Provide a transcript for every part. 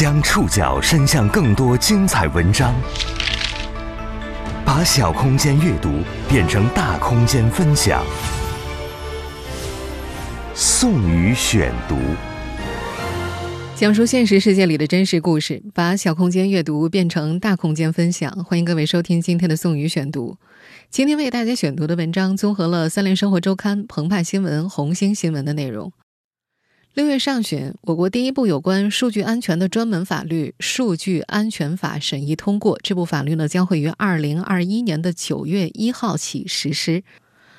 将触角伸向更多精彩文章，把小空间阅读变成大空间分享。宋宇选读，讲述现实世界里的真实故事，把小空间阅读变成大空间分享。欢迎各位收听今天的宋宇选读。今天为大家选读的文章综合了《三联生活周刊》、澎湃新闻、红星新闻的内容。六月上旬，我国第一部有关数据安全的专门法律《数据安全法》审议通过。这部法律呢，将会于二零二一年的九月一号起实施。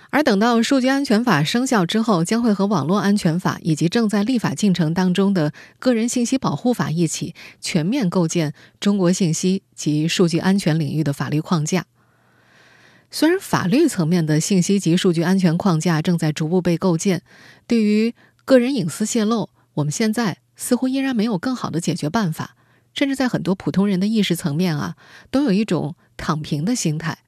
而等到《数据安全法》生效之后，将会和《网络安全法》以及正在立法进程当中的《个人信息保护法》一起，全面构建中国信息及数据安全领域的法律框架。虽然法律层面的信息及数据安全框架正在逐步被构建，对于个人隐私泄露，我们现在似乎依然没有更好的解决办法，甚至在很多普通人的意识层面啊，都有一种躺平的心态。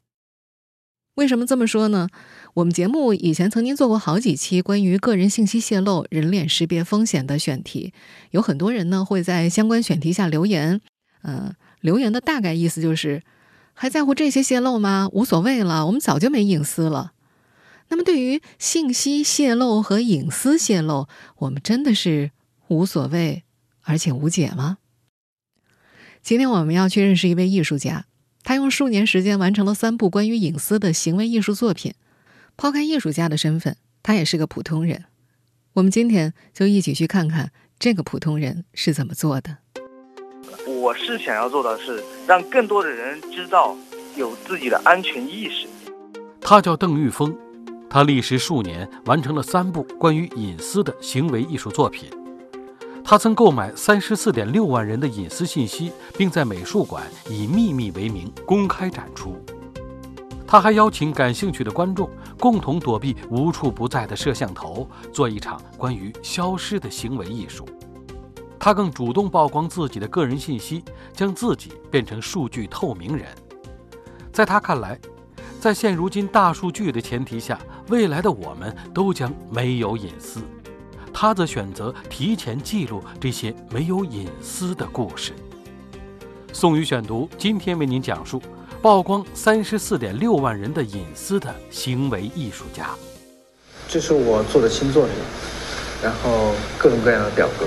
为什么这么说呢？我们节目以前曾经做过好几期关于个人信息泄露、人脸识别风险的选题，有很多人呢会在相关选题下留言，嗯，留言的大概意思就是还在乎这些泄露吗？无所谓了，我们早就没隐私了。那么，对于信息泄露和隐私泄露，我们真的是无所谓而且无解吗？今天我们要去认识一位艺术家，他用数年时间完成了三部关于隐私的行为艺术作品。抛开艺术家的身份，他也是个普通人。我们今天就一起去看看这个普通人是怎么做的。我是想要做的是让更多的人知道有自己的安全意识。他叫邓玉峰。他历时数年完成了三部关于隐私的行为艺术作品。他曾购买三十四点六万人的隐私信息，并在美术馆以秘密为名公开展出。他还邀请感兴趣的观众共同躲避无处不在的摄像头，做一场关于消失的行为艺术。他更主动曝光自己的个人信息，将自己变成数据透明人。在他看来，在现如今大数据的前提下，未来的我们都将没有隐私。他则选择提前记录这些没有隐私的故事。宋宇选读今天为您讲述曝光三十四点六万人的隐私的行为艺术家。这是我做的新作品，然后各种各样的表格。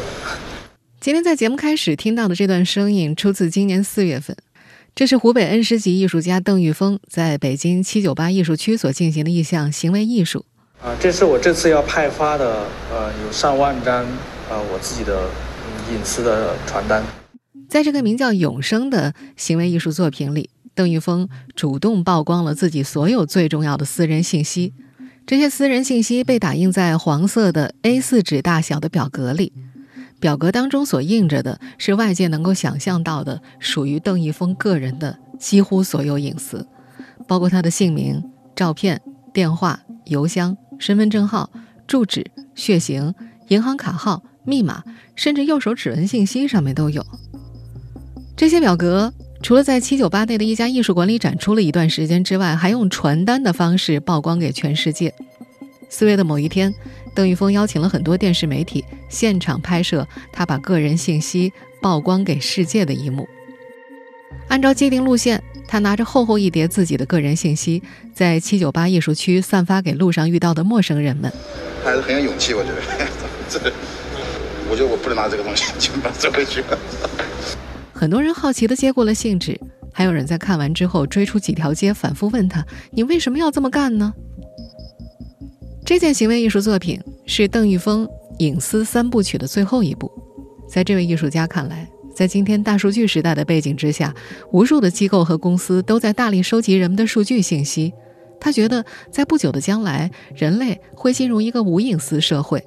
今天在节目开始听到的这段声音，出自今年四月份。这是湖北恩施籍艺术家邓玉峰在北京七九八艺术区所进行的一项行为艺术。啊，这是我这次要派发的，呃，有上万张，呃，我自己的隐私的传单。在这个名叫《永生》的行为艺术作品里，邓玉峰主动曝光了自己所有最重要的私人信息。这些私人信息被打印在黄色的 A4 纸大小的表格里。表格当中所印着的是外界能够想象到的属于邓一峰个人的几乎所有隐私，包括他的姓名、照片、电话、邮箱、身份证号、住址、血型、银行卡号、密码，甚至右手指纹信息上面都有。这些表格除了在七九八内的一家艺术馆里展出了一段时间之外，还用传单的方式曝光给全世界。四月的某一天。邓玉峰邀请了很多电视媒体现场拍摄他把个人信息曝光给世界的一幕。按照既定路线，他拿着厚厚一叠自己的个人信息，在七九八艺术区散发给路上遇到的陌生人们。还是很有勇气，我觉得。这个，我觉得我不能拿这个东西，就把它收回去。很多人好奇地接过了信纸，还有人在看完之后追出几条街，反复问他：“你为什么要这么干呢？”这件行为艺术作品是邓玉峰隐私三部曲的最后一部。在这位艺术家看来，在今天大数据时代的背景之下，无数的机构和公司都在大力收集人们的数据信息。他觉得，在不久的将来，人类会进入一个无隐私社会。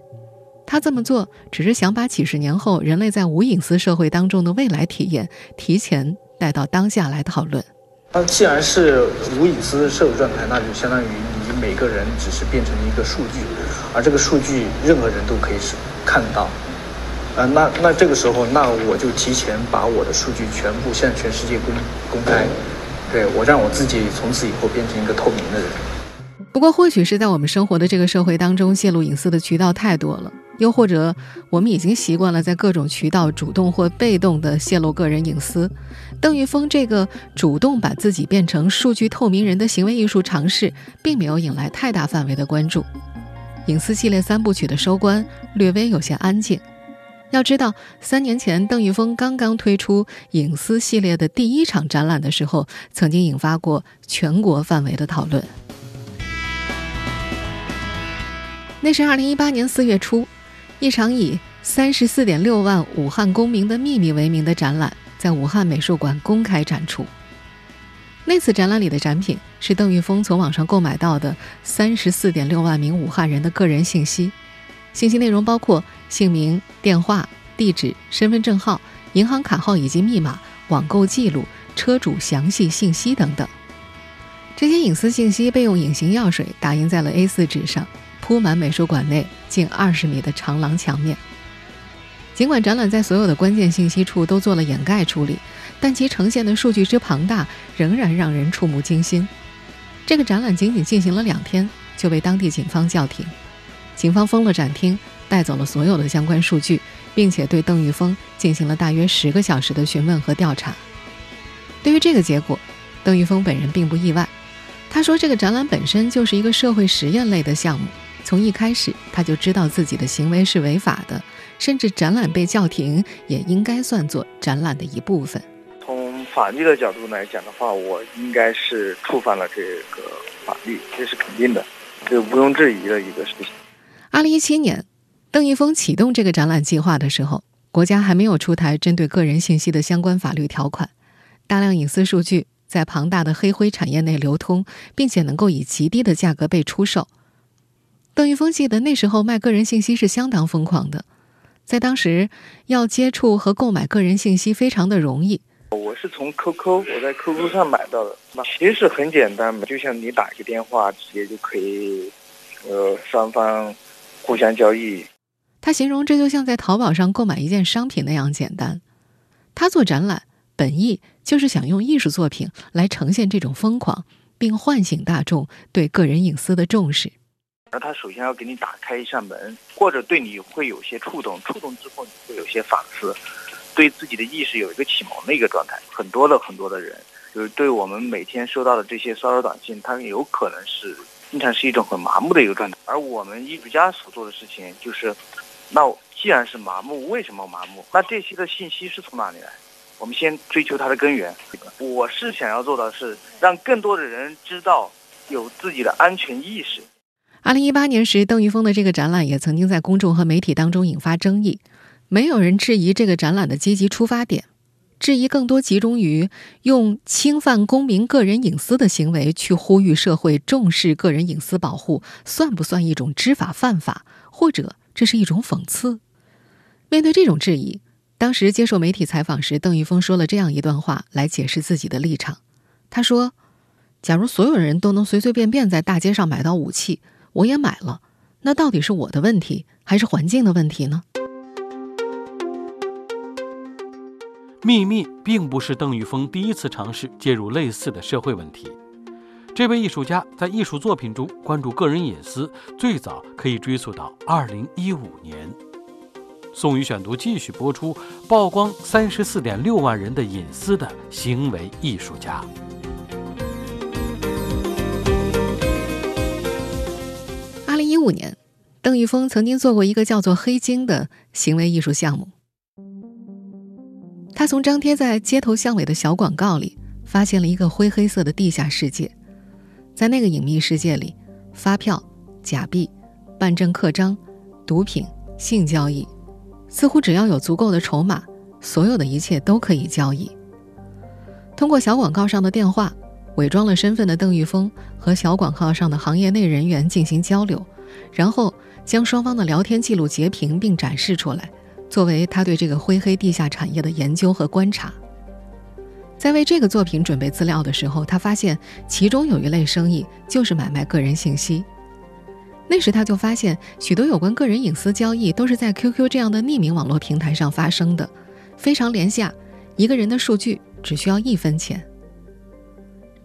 他这么做，只是想把几十年后人类在无隐私社会当中的未来体验提前带到当下来讨论。那既然是无隐私的社会状态，那就相当于每个人只是变成一个数据，而这个数据任何人都可以是看到。呃，那那这个时候，那我就提前把我的数据全部向全世界公公开，对我让我自己从此以后变成一个透明的人。不过，或许是在我们生活的这个社会当中，泄露隐私的渠道太多了，又或者我们已经习惯了在各种渠道主动或被动地泄露个人隐私，邓玉峰这个主动把自己变成数据透明人的行为艺术尝试，并没有引来太大范围的关注。隐私系列三部曲的收官略微有些安静。要知道，三年前邓玉峰刚刚推出隐私系列的第一场展览的时候，曾经引发过全国范围的讨论。那是二零一八年四月初，一场以“三十四点六万武汉公民的秘密”为名的展览在武汉美术馆公开展出。那次展览里的展品是邓玉峰从网上购买到的三十四点六万名武汉人的个人信息。信息内容包括姓名、电话、地址、身份证号、银行卡号以及密码、网购记录、车主详细信息等等。这些隐私信息被用隐形药水打印在了 A4 纸上，铺满美术馆内近二十米的长廊墙面。尽管展览在所有的关键信息处都做了掩盖处理，但其呈现的数据之庞大仍然让人触目惊心。这个展览仅仅进行了两天，就被当地警方叫停。警方封了展厅，带走了所有的相关数据，并且对邓玉峰进行了大约十个小时的询问和调查。对于这个结果，邓玉峰本人并不意外。他说：“这个展览本身就是一个社会实验类的项目，从一开始他就知道自己的行为是违法的，甚至展览被叫停也应该算作展览的一部分。从法律的角度来讲的话，我应该是触犯了这个法律，这是肯定的，这毋庸置疑的一个事情。”二零一七年，邓玉峰启动这个展览计划的时候，国家还没有出台针对个人信息的相关法律条款。大量隐私数据在庞大的黑灰产业内流通，并且能够以极低的价格被出售。邓玉峰记得那时候卖个人信息是相当疯狂的，在当时要接触和购买个人信息非常的容易。我是从 QQ，我在 QQ 上买到的，那其实很简单嘛，就像你打一个电话，直接就可以，呃，双方。互相交易，他形容这就像在淘宝上购买一件商品那样简单。他做展览本意就是想用艺术作品来呈现这种疯狂，并唤醒大众对个人隐私的重视。而他首先要给你打开一扇门，或者对你会有些触动，触动之后你会有些反思，对自己的意识有一个启蒙的一个状态。很多的很多的人，就是对我们每天收到的这些骚扰短信，他有可能是。经常是一种很麻木的一个状态，而我们艺术家所做的事情就是，那既然是麻木，为什么麻木？那这些的信息是从哪里来？我们先追求它的根源。我是想要做的是让更多的人知道有自己的安全意识。二零一八年时，邓玉峰的这个展览也曾经在公众和媒体当中引发争议，没有人质疑这个展览的积极出发点。质疑更多集中于用侵犯公民个人隐私的行为去呼吁社会重视个人隐私保护，算不算一种知法犯法，或者这是一种讽刺？面对这种质疑，当时接受媒体采访时，邓玉峰说了这样一段话来解释自己的立场。他说：“假如所有人都能随随便便在大街上买到武器，我也买了，那到底是我的问题，还是环境的问题呢？”秘密并不是邓玉峰第一次尝试介入类似的社会问题。这位艺术家在艺术作品中关注个人隐私，最早可以追溯到2015年。宋宇选读继续播出：曝光34.6万人的隐私的行为艺术家。2015年，邓玉峰曾经做过一个叫做“黑金”的行为艺术项目。他从张贴在街头巷尾的小广告里发现了一个灰黑色的地下世界，在那个隐秘世界里，发票、假币、办证刻章、毒品、性交易，似乎只要有足够的筹码，所有的一切都可以交易。通过小广告上的电话，伪装了身份的邓玉峰和小广告上的行业内人员进行交流，然后将双方的聊天记录截屏并展示出来。作为他对这个灰黑地下产业的研究和观察，在为这个作品准备资料的时候，他发现其中有一类生意就是买卖个人信息。那时他就发现，许多有关个人隐私交易都是在 QQ 这样的匿名网络平台上发生的，非常廉价，一个人的数据只需要一分钱。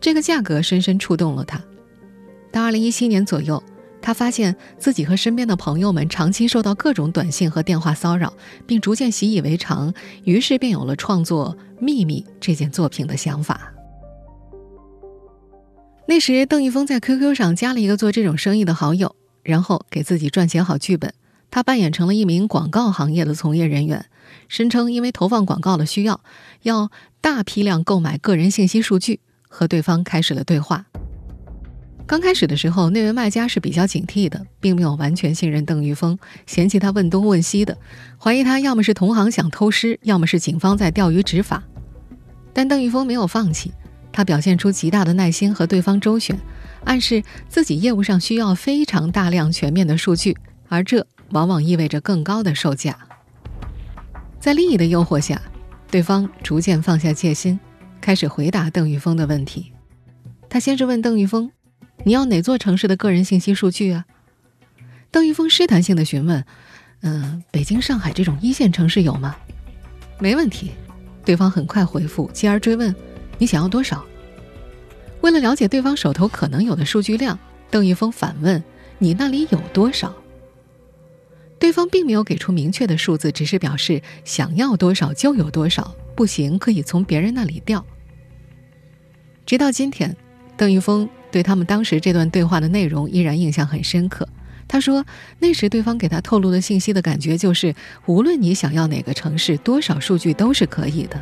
这个价格深深触动了他。到2017年左右。他发现自己和身边的朋友们长期受到各种短信和电话骚扰，并逐渐习以为常，于是便有了创作《秘密》这件作品的想法。那时，邓玉峰在 QQ 上加了一个做这种生意的好友，然后给自己撰写好剧本。他扮演成了一名广告行业的从业人员，声称因为投放广告的需要，要大批量购买个人信息数据，和对方开始了对话。刚开始的时候，那位卖家是比较警惕的，并没有完全信任邓玉峰，嫌弃他问东问西的，怀疑他要么是同行想偷师，要么是警方在钓鱼执法。但邓玉峰没有放弃，他表现出极大的耐心和对方周旋，暗示自己业务上需要非常大量全面的数据，而这往往意味着更高的售价。在利益的诱惑下，对方逐渐放下戒心，开始回答邓玉峰的问题。他先是问邓玉峰。你要哪座城市的个人信息数据啊？邓玉峰试探性的询问：“嗯，北京、上海这种一线城市有吗？”没问题，对方很快回复，继而追问：“你想要多少？”为了了解对方手头可能有的数据量，邓玉峰反问：“你那里有多少？”对方并没有给出明确的数字，只是表示想要多少就有多少，不行可以从别人那里调。直到今天，邓玉峰。对他们当时这段对话的内容依然印象很深刻。他说，那时对方给他透露的信息的感觉就是，无论你想要哪个城市，多少数据都是可以的。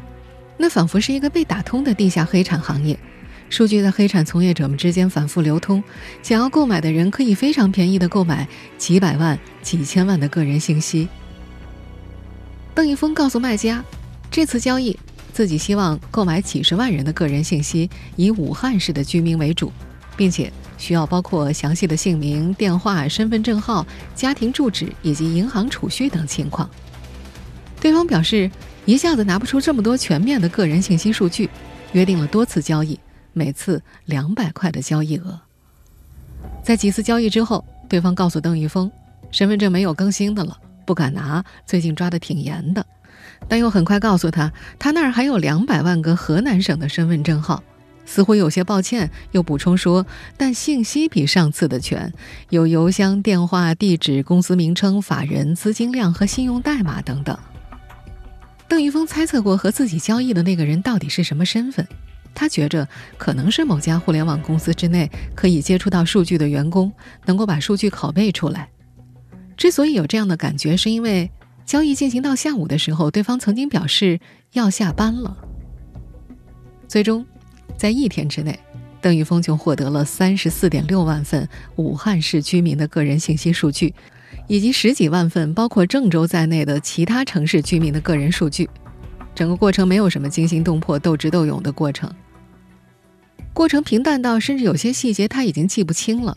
那仿佛是一个被打通的地下黑产行业，数据在黑产从业者们之间反复流通，想要购买的人可以非常便宜的购买几百万、几千万的个人信息。邓一峰告诉卖家，这次交易自己希望购买几十万人的个人信息，以武汉市的居民为主。并且需要包括详细的姓名、电话、身份证号、家庭住址以及银行储蓄等情况。对方表示一下子拿不出这么多全面的个人信息数据，约定了多次交易，每次两百块的交易额。在几次交易之后，对方告诉邓玉峰，身份证没有更新的了，不敢拿，最近抓得挺严的。但又很快告诉他，他那儿还有两百万个河南省的身份证号。似乎有些抱歉，又补充说：“但信息比上次的全，有邮箱、电话、地址、公司名称、法人、资金量和信用代码等等。”邓玉峰猜测过和自己交易的那个人到底是什么身份，他觉着可能是某家互联网公司之内可以接触到数据的员工，能够把数据拷贝出来。之所以有这样的感觉，是因为交易进行到下午的时候，对方曾经表示要下班了。最终。在一天之内，邓玉峰就获得了三十四点六万份武汉市居民的个人信息数据，以及十几万份包括郑州在内的其他城市居民的个人数据。整个过程没有什么惊心动魄、斗智斗勇的过程，过程平淡到甚至有些细节他已经记不清了。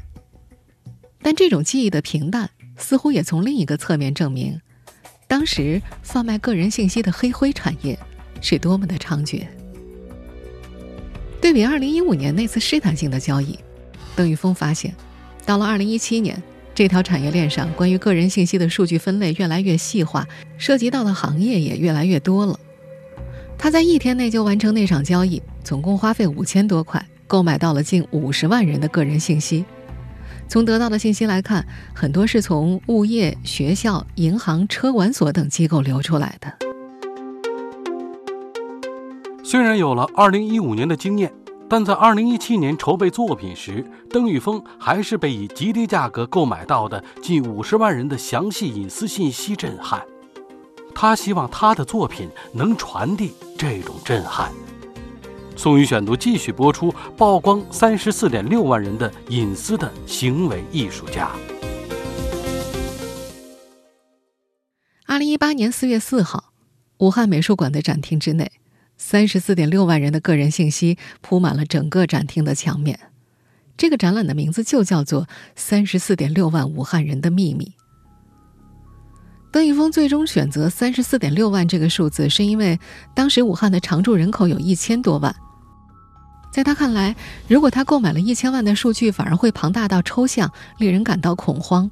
但这种记忆的平淡，似乎也从另一个侧面证明，当时贩卖个人信息的黑灰产业是多么的猖獗。对比2015年那次试探性的交易，邓玉峰发现，到了2017年，这条产业链上关于个人信息的数据分类越来越细化，涉及到的行业也越来越多了。他在一天内就完成那场交易，总共花费五千多块，购买到了近五十万人的个人信息。从得到的信息来看，很多是从物业、学校、银行、车管所等机构流出来的。虽然有了2015年的经验，但在2017年筹备作品时，邓玉峰还是被以极低价格购买到的近五十万人的详细隐私信息震撼。他希望他的作品能传递这种震撼。宋宇选读继续播出：曝光三十四点六万人的隐私的行为艺术家。二零一八年四月四号，武汉美术馆的展厅之内。三十四点六万人的个人信息铺满了整个展厅的墙面，这个展览的名字就叫做《三十四点六万武汉人的秘密》。邓玉峰最终选择三十四点六万这个数字，是因为当时武汉的常住人口有一千多万，在他看来，如果他购买了一千万的数据，反而会庞大到抽象，令人感到恐慌；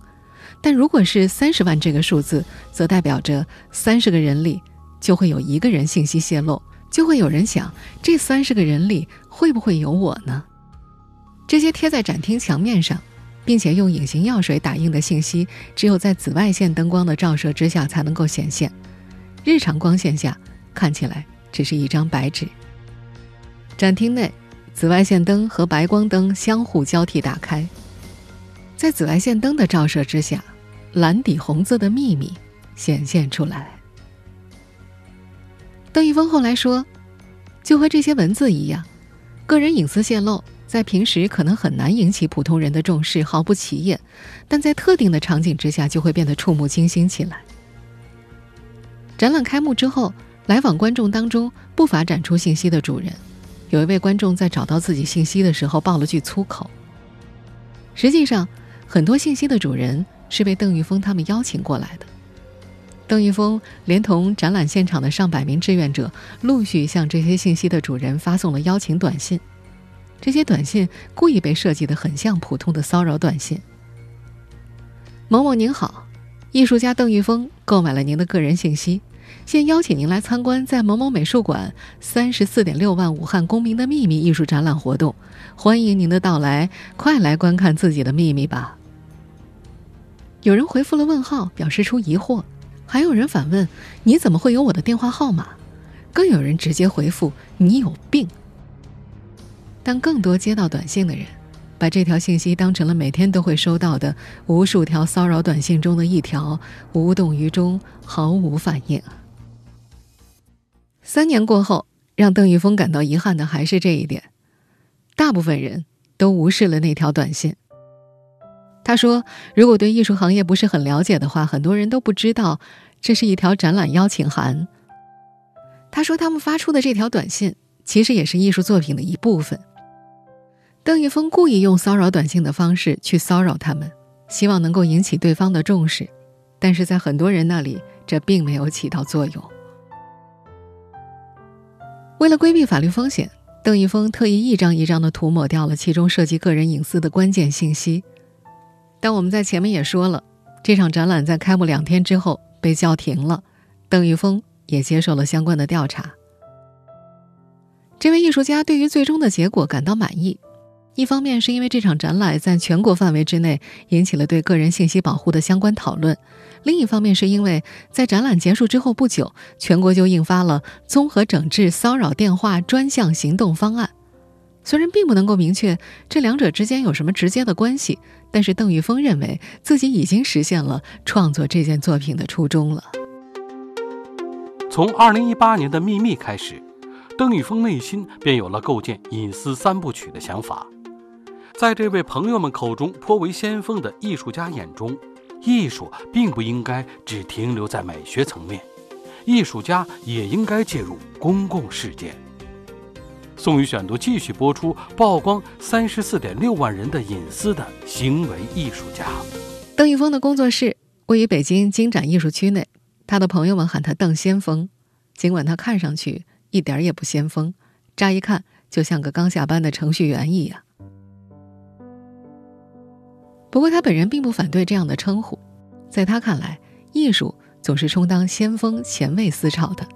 但如果是三十万这个数字，则代表着三十个人里就会有一个人信息泄露。就会有人想，这三十个人里会不会有我呢？这些贴在展厅墙面上，并且用隐形药水打印的信息，只有在紫外线灯光的照射之下才能够显现，日常光线下看起来只是一张白纸。展厅内，紫外线灯和白光灯相互交替打开，在紫外线灯的照射之下，蓝底红字的秘密显现出来。邓一峰后来说：“就和这些文字一样，个人隐私泄露。”在平时可能很难引起普通人的重视，毫不起眼，但在特定的场景之下就会变得触目惊心起来。展览开幕之后，来访观众当中不乏展出信息的主人。有一位观众在找到自己信息的时候爆了句粗口。实际上，很多信息的主人是被邓玉峰他们邀请过来的。邓玉峰连同展览现场的上百名志愿者，陆续向这些信息的主人发送了邀请短信。这些短信故意被设计的很像普通的骚扰短信。某某您好，艺术家邓玉峰购买了您的个人信息，现邀请您来参观在某某美术馆三十四点六万武汉公民的秘密艺术展览活动，欢迎您的到来，快来观看自己的秘密吧。有人回复了问号，表示出疑惑，还有人反问你怎么会有我的电话号码？更有人直接回复你有病。但更多接到短信的人，把这条信息当成了每天都会收到的无数条骚扰短信中的一条，无动于衷，毫无反应。三年过后，让邓玉峰感到遗憾的还是这一点：大部分人都无视了那条短信。他说：“如果对艺术行业不是很了解的话，很多人都不知道这是一条展览邀请函。”他说：“他们发出的这条短信，其实也是艺术作品的一部分。”邓玉峰故意用骚扰短信的方式去骚扰他们，希望能够引起对方的重视，但是在很多人那里，这并没有起到作用。为了规避法律风险，邓玉峰特意一张一张的涂抹掉了其中涉及个人隐私的关键信息。但我们在前面也说了，这场展览在开幕两天之后被叫停了，邓玉峰也接受了相关的调查。这位艺术家对于最终的结果感到满意。一方面是因为这场展览在全国范围之内引起了对个人信息保护的相关讨论，另一方面是因为在展览结束之后不久，全国就印发了综合整治骚扰电话专项行动方案。虽然并不能够明确这两者之间有什么直接的关系，但是邓玉峰认为自己已经实现了创作这件作品的初衷了。从二零一八年的《秘密》开始，邓玉峰内心便有了构建隐私三部曲的想法。在这位朋友们口中颇为先锋的艺术家眼中，艺术并不应该只停留在美学层面，艺术家也应该介入公共事件。宋宇选读继续播出，曝光三十四点六万人的隐私的行为艺术家邓玉峰的工作室位于北京金展艺术区内，他的朋友们喊他邓先锋，尽管他看上去一点也不先锋，乍一看就像个刚下班的程序员一样。不过他本人并不反对这样的称呼，在他看来，艺术总是充当先锋、前卫思潮的。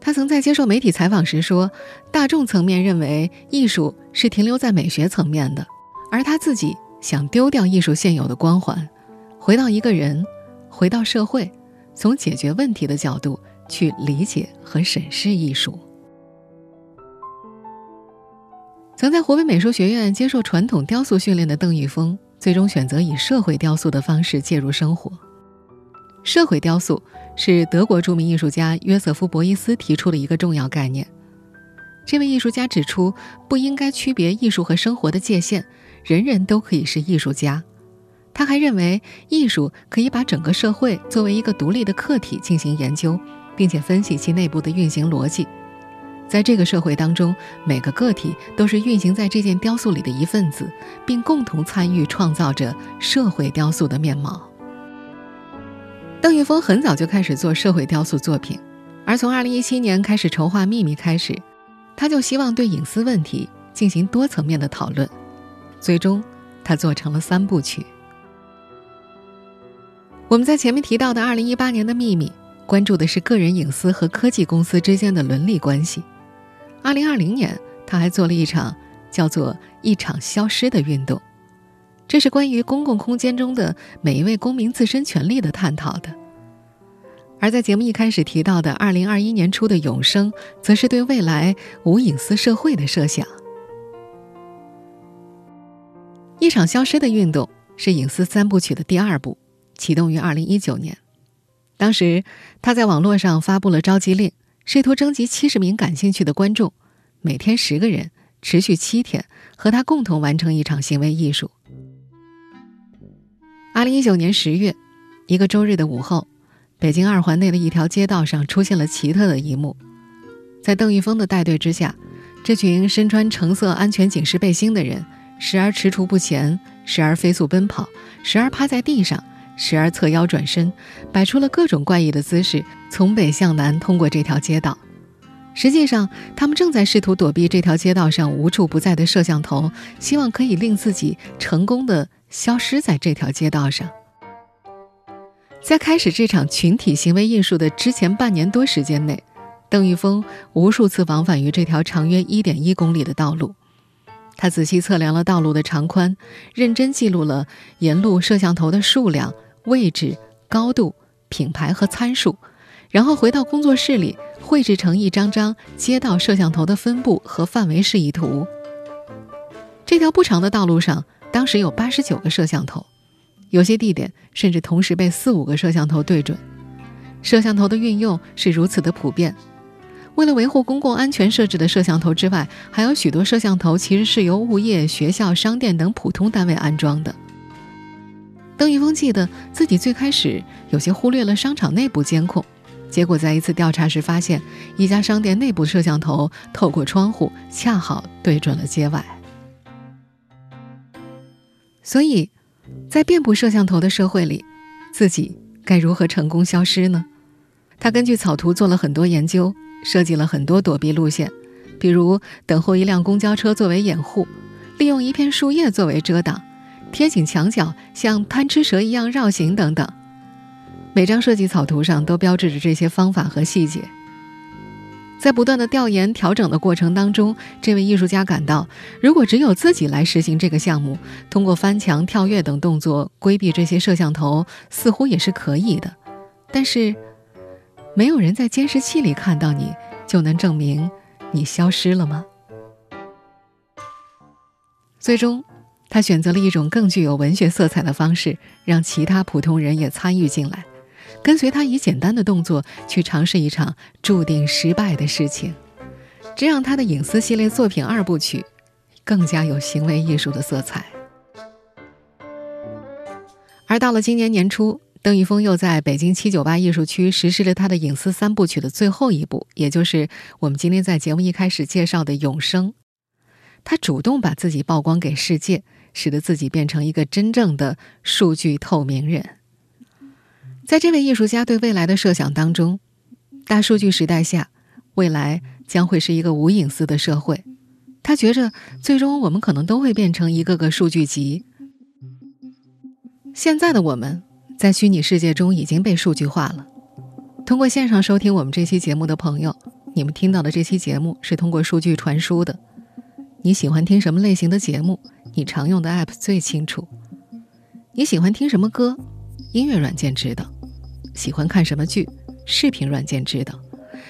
他曾在接受媒体采访时说：“大众层面认为艺术是停留在美学层面的，而他自己想丢掉艺术现有的光环，回到一个人，回到社会，从解决问题的角度去理解和审视艺术。”曾在湖北美术学院接受传统雕塑训练的邓玉峰。最终选择以社会雕塑的方式介入生活。社会雕塑是德国著名艺术家约瑟夫·博伊斯提出的一个重要概念。这位艺术家指出，不应该区别艺术和生活的界限，人人都可以是艺术家。他还认为，艺术可以把整个社会作为一个独立的客体进行研究，并且分析其内部的运行逻辑。在这个社会当中，每个个体都是运行在这件雕塑里的一份子，并共同参与创造着社会雕塑的面貌。邓玉峰很早就开始做社会雕塑作品，而从2017年开始筹划《秘密》开始，他就希望对隐私问题进行多层面的讨论。最终，他做成了三部曲。我们在前面提到的2018年的《秘密》，关注的是个人隐私和科技公司之间的伦理关系。二零二零年，他还做了一场叫做“一场消失”的运动。这是关于公共空间中的每一位公民自身权利的探讨的。而在节目一开始提到的二零二一年初的永生，则是对未来无隐私社会的设想。一场消失的运动是隐私三部曲的第二部，启动于二零一九年。当时他在网络上发布了召集令，试图征集七十名感兴趣的观众，每天十个人，持续七天，和他共同完成一场行为艺术。二零一九年十月，一个周日的午后，北京二环内的一条街道上出现了奇特的一幕，在邓玉峰的带队之下，这群身穿橙色安全警示背心的人。时而踟蹰不前，时而飞速奔跑，时而趴在地上，时而侧腰转身，摆出了各种怪异的姿势，从北向南通过这条街道。实际上，他们正在试图躲避这条街道上无处不在的摄像头，希望可以令自己成功的消失在这条街道上。在开始这场群体行为艺术的之前半年多时间内，邓玉峰无数次往返于这条长约一点一公里的道路。他仔细测量了道路的长宽，认真记录了沿路摄像头的数量、位置、高度、品牌和参数，然后回到工作室里绘制成一张张街道摄像头的分布和范围示意图。这条不长的道路上，当时有八十九个摄像头，有些地点甚至同时被四五个摄像头对准。摄像头的运用是如此的普遍。为了维护公共安全设置的摄像头之外，还有许多摄像头其实是由物业、学校、商店等普通单位安装的。邓玉峰记得自己最开始有些忽略了商场内部监控，结果在一次调查时发现，一家商店内部摄像头透过窗户恰好对准了街外。所以，在遍布摄像头的社会里，自己该如何成功消失呢？他根据草图做了很多研究。设计了很多躲避路线，比如等候一辆公交车作为掩护，利用一片树叶作为遮挡，贴紧墙角像贪吃蛇一样绕行等等。每张设计草图上都标志着这些方法和细节。在不断的调研调整的过程当中，这位艺术家感到，如果只有自己来实行这个项目，通过翻墙、跳跃等动作规避这些摄像头，似乎也是可以的。但是。没有人在监视器里看到你，就能证明你消失了吗？最终，他选择了一种更具有文学色彩的方式，让其他普通人也参与进来，跟随他以简单的动作去尝试一场注定失败的事情，这让他的隐私系列作品二部曲更加有行为艺术的色彩。而到了今年年初。邓玉峰又在北京七九八艺术区实施了他的隐私三部曲的最后一步，也就是我们今天在节目一开始介绍的永生。他主动把自己曝光给世界，使得自己变成一个真正的数据透明人。在这位艺术家对未来的设想当中，大数据时代下，未来将会是一个无隐私的社会。他觉着，最终我们可能都会变成一个个数据集。现在的我们。在虚拟世界中已经被数据化了。通过线上收听我们这期节目的朋友，你们听到的这期节目是通过数据传输的。你喜欢听什么类型的节目？你常用的 App 最清楚。你喜欢听什么歌？音乐软件知道。喜欢看什么剧？视频软件知道。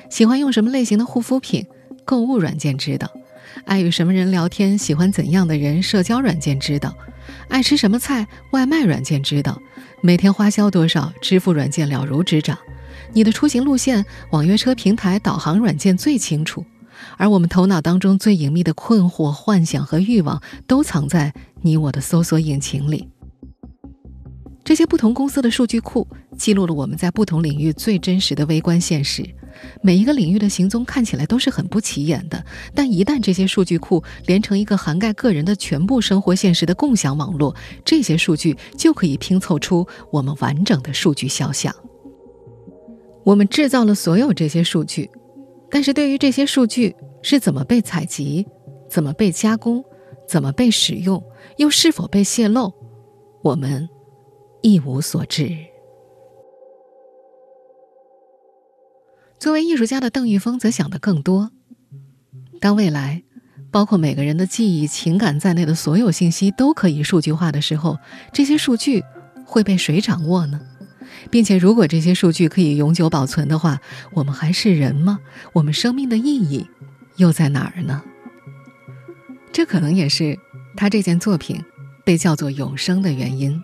喜欢用什么类型的护肤品？购物软件知道。爱与什么人聊天？喜欢怎样的人？社交软件知道。爱吃什么菜？外卖软件知道；每天花销多少？支付软件了如指掌。你的出行路线，网约车平台、导航软件最清楚。而我们头脑当中最隐秘的困惑、幻想和欲望，都藏在你我的搜索引擎里。这些不同公司的数据库记录了我们在不同领域最真实的微观现实。每一个领域的行踪看起来都是很不起眼的，但一旦这些数据库连成一个涵盖个人的全部生活现实的共享网络，这些数据就可以拼凑出我们完整的数据肖像。我们制造了所有这些数据，但是对于这些数据是怎么被采集、怎么被加工、怎么被使用，又是否被泄露，我们一无所知。作为艺术家的邓玉峰则想得更多。当未来包括每个人的记忆、情感在内的所有信息都可以数据化的时候，这些数据会被谁掌握呢？并且，如果这些数据可以永久保存的话，我们还是人吗？我们生命的意义又在哪儿呢？这可能也是他这件作品被叫做永生的原因。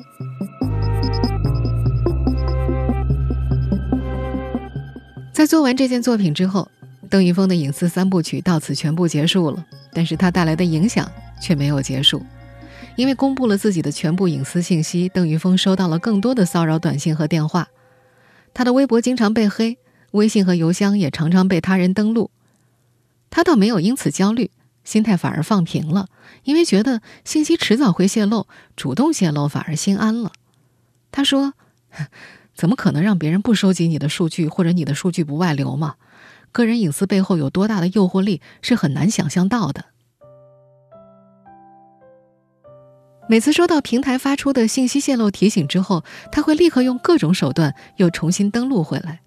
在做完这件作品之后，邓玉峰的隐私三部曲到此全部结束了。但是他带来的影响却没有结束，因为公布了自己的全部隐私信息，邓玉峰收到了更多的骚扰短信和电话，他的微博经常被黑，微信和邮箱也常常被他人登录。他倒没有因此焦虑，心态反而放平了，因为觉得信息迟早会泄露，主动泄露反而心安了。他说：“怎么可能让别人不收集你的数据，或者你的数据不外流嘛？”个人隐私背后有多大的诱惑力，是很难想象到的。每次收到平台发出的信息泄露提醒之后，他会立刻用各种手段又重新登录回来。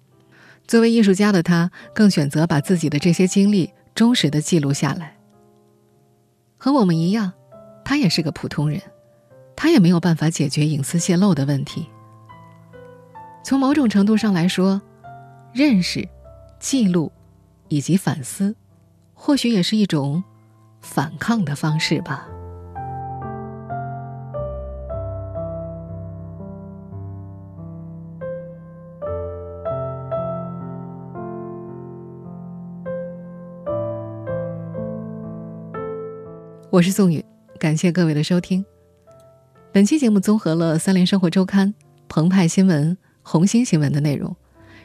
作为艺术家的他，更选择把自己的这些经历忠实的记录下来。和我们一样，他也是个普通人，他也没有办法解决隐私泄露的问题。从某种程度上来说，认识、记录。以及反思，或许也是一种反抗的方式吧。我是宋宇，感谢各位的收听。本期节目综合了《三联生活周刊》、澎湃新闻、红星新闻的内容。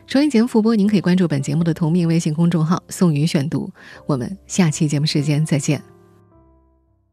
收音节目复播，您可以关注本节目的同名微信公众号“宋宇选读”。我们下期节目时间再见。